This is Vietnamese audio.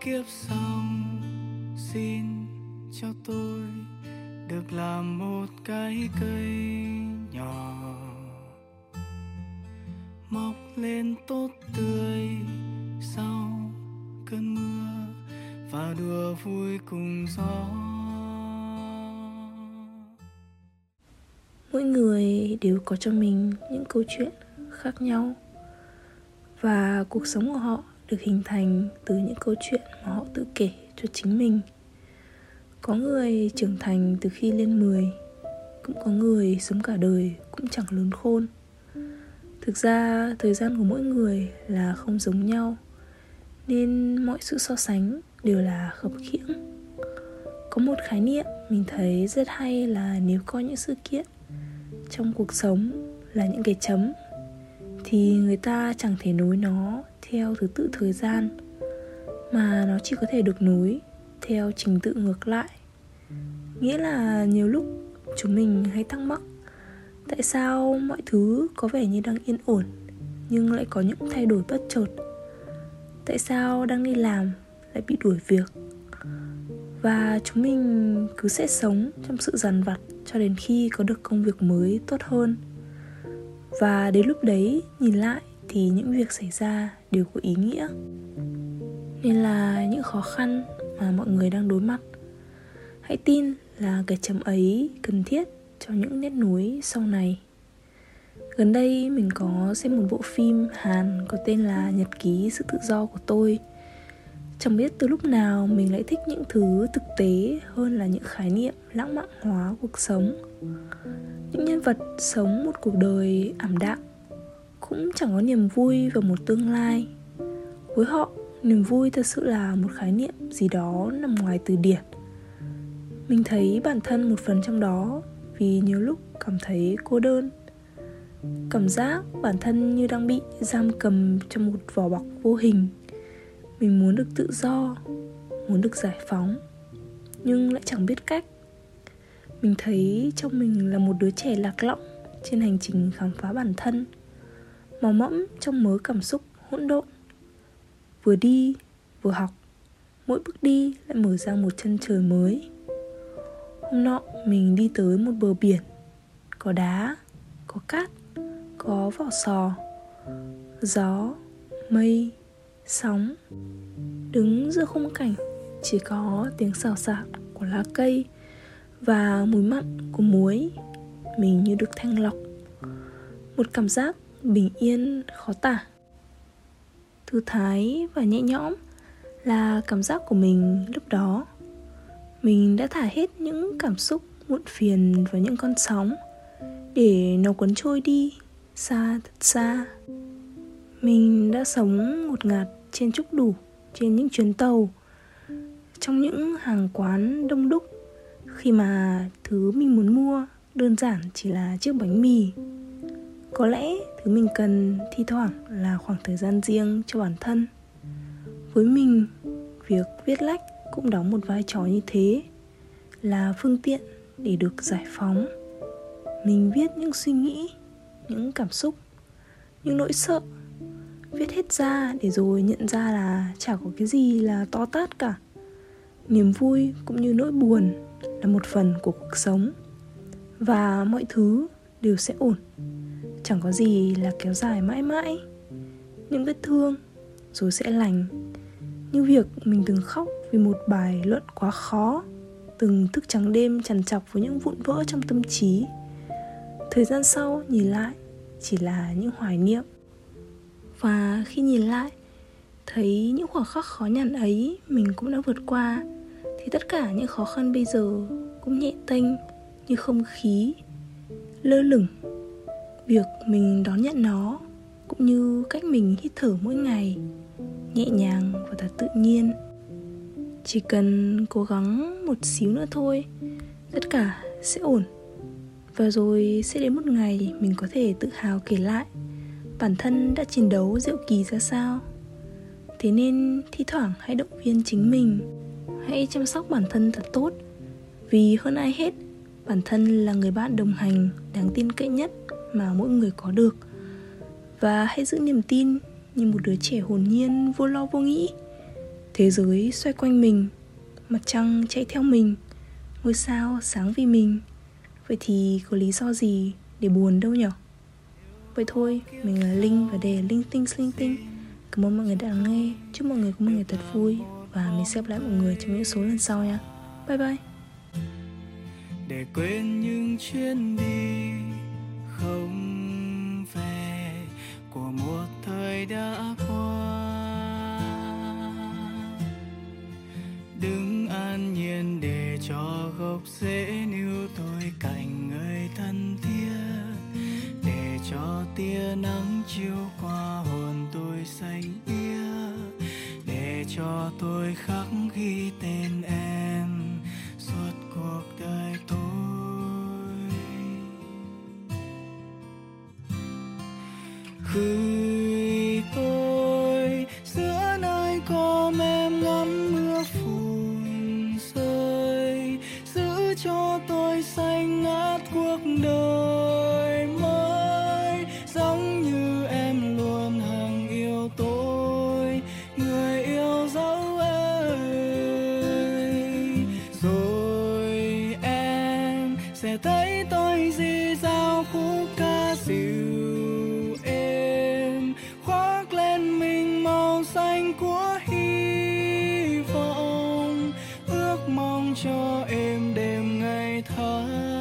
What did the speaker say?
kiếp xong, xin cho tôi được làm một cái cây nhỏ. Mọc lên tốt tươi sau cơn mưa và đùa vui cùng gió. Mỗi người đều có cho mình những câu chuyện khác nhau và cuộc sống của họ được hình thành từ những câu chuyện mà họ tự kể cho chính mình. Có người trưởng thành từ khi lên 10 cũng có người sống cả đời cũng chẳng lớn khôn. Thực ra, thời gian của mỗi người là không giống nhau, nên mọi sự so sánh đều là khập khiễng. Có một khái niệm mình thấy rất hay là nếu coi những sự kiện trong cuộc sống là những cái chấm thì người ta chẳng thể nối nó theo thứ tự thời gian, mà nó chỉ có thể được nối theo trình tự ngược lại. Nghĩa là nhiều lúc chúng mình hay thắc mắc, tại sao mọi thứ có vẻ như đang yên ổn, nhưng lại có những thay đổi bất chợt? Tại sao đang đi làm lại bị đuổi việc? Và chúng mình cứ sẽ sống trong sự dằn vặt cho đến khi có được công việc mới tốt hơn và đến lúc đấy, nhìn lại thì những việc xảy ra đều có ý nghĩa. Nên là những khó khăn mà mọi người đang đối mặt, hãy tin là cái chấm ấy cần thiết cho những nét núi sau này. Gần đây mình có xem một bộ phim hàn có tên là nhật ký sự tự do của tôi. Chẳng biết từ lúc nào mình lại thích những thứ thực tế hơn là những khái niệm lãng mạn hóa cuộc sống những nhân vật sống một cuộc đời ảm đạm cũng chẳng có niềm vui vào một tương lai. Với họ, niềm vui thật sự là một khái niệm gì đó nằm ngoài từ điển. Mình thấy bản thân một phần trong đó vì nhiều lúc cảm thấy cô đơn. Cảm giác bản thân như đang bị giam cầm trong một vỏ bọc vô hình. Mình muốn được tự do, muốn được giải phóng, nhưng lại chẳng biết cách mình thấy trong mình là một đứa trẻ lạc lõng trên hành trình khám phá bản thân. Mò mẫm trong mớ cảm xúc hỗn độn. Vừa đi, vừa học. Mỗi bước đi lại mở ra một chân trời mới. Hôm nọ, mình đi tới một bờ biển. Có đá, có cát, có vỏ sò. Gió, mây, sóng. Đứng giữa khung cảnh, chỉ có tiếng xào xạc của lá cây và mùi mặn của muối. Mình như được thanh lọc một cảm giác bình yên, khó tả. Thư thái và nhẹ nhõm là cảm giác của mình lúc đó. Mình đã thả hết những cảm xúc, muộn phiền vào những con sóng để nó cuốn trôi đi xa thật xa. Mình đã sống ngột ngạt trên chúc đủ trên những chuyến tàu, trong những hàng quán đông đúc khi mà thứ mình muốn mua, đơn giản chỉ là chiếc bánh mì. Có lẽ thứ mình cần thi thoảng là khoảng thời gian riêng cho bản thân. Với mình, việc viết lách cũng đóng một vai trò như thế, là phương tiện để được giải phóng. Mình viết những suy nghĩ, những cảm xúc, những nỗi sợ, viết hết ra để rồi nhận ra là chả có cái gì là to tát cả. Niềm vui cũng như nỗi buồn là một phần của cuộc sống. Và mọi thứ đều sẽ ổn. Chẳng có gì là kéo dài mãi mãi. Những vết thương rồi sẽ lành. Như việc mình từng khóc vì một bài luận quá khó, từng thức trắng đêm trằn trọc với những vụn vỡ trong tâm trí. Thời gian sau nhìn lại chỉ là những hoài niệm. Và khi nhìn lại, thấy những khoảng khắc khó nhằn ấy mình cũng đã vượt qua thì tất cả những khó khăn bây giờ cũng nhẹ tênh như không khí, lơ lửng. Việc mình đón nhận nó cũng như cách mình hít thở mỗi ngày nhẹ nhàng và thật tự nhiên. Chỉ cần cố gắng một xíu nữa thôi, tất cả sẽ ổn. Và rồi sẽ đến một ngày mình có thể tự hào kể lại bản thân đã chiến đấu diệu kỳ ra sao. Thế nên thi thoảng hãy động viên chính mình hãy chăm sóc bản thân thật tốt. Vì hơn ai hết, bản thân là người bạn đồng hành đáng tin cậy nhất mà mỗi người có được. Và hãy giữ niềm tin như một đứa trẻ hồn nhiên, vô lo vô nghĩ. Thế giới xoay quanh mình, mặt trăng chạy theo mình, ngôi sao sáng vì mình. Vậy thì có lý do gì để buồn đâu nhở? Vậy thôi, mình là linh và đề linh tinh linh tinh. Cảm ơn mọi người đã nghe. Chúc mọi người có một ngày thật vui và mình sẽ gặp lại mọi người trong những số lần sau nha. Bye bye. Để quên những chuyến đi không về của một thời đã qua. Đứng an nhiên để cho gốc rễ níu tôi cạnh người thân thiết, để cho tia nắng cho tôi khắc ghi tên em suốt cuộc đời tôi. Gửi thấy tôi gì dao khúc ca dịu êm khoác lên mình màu xanh của hy vọng. Ước mong cho em đêm ngày tháng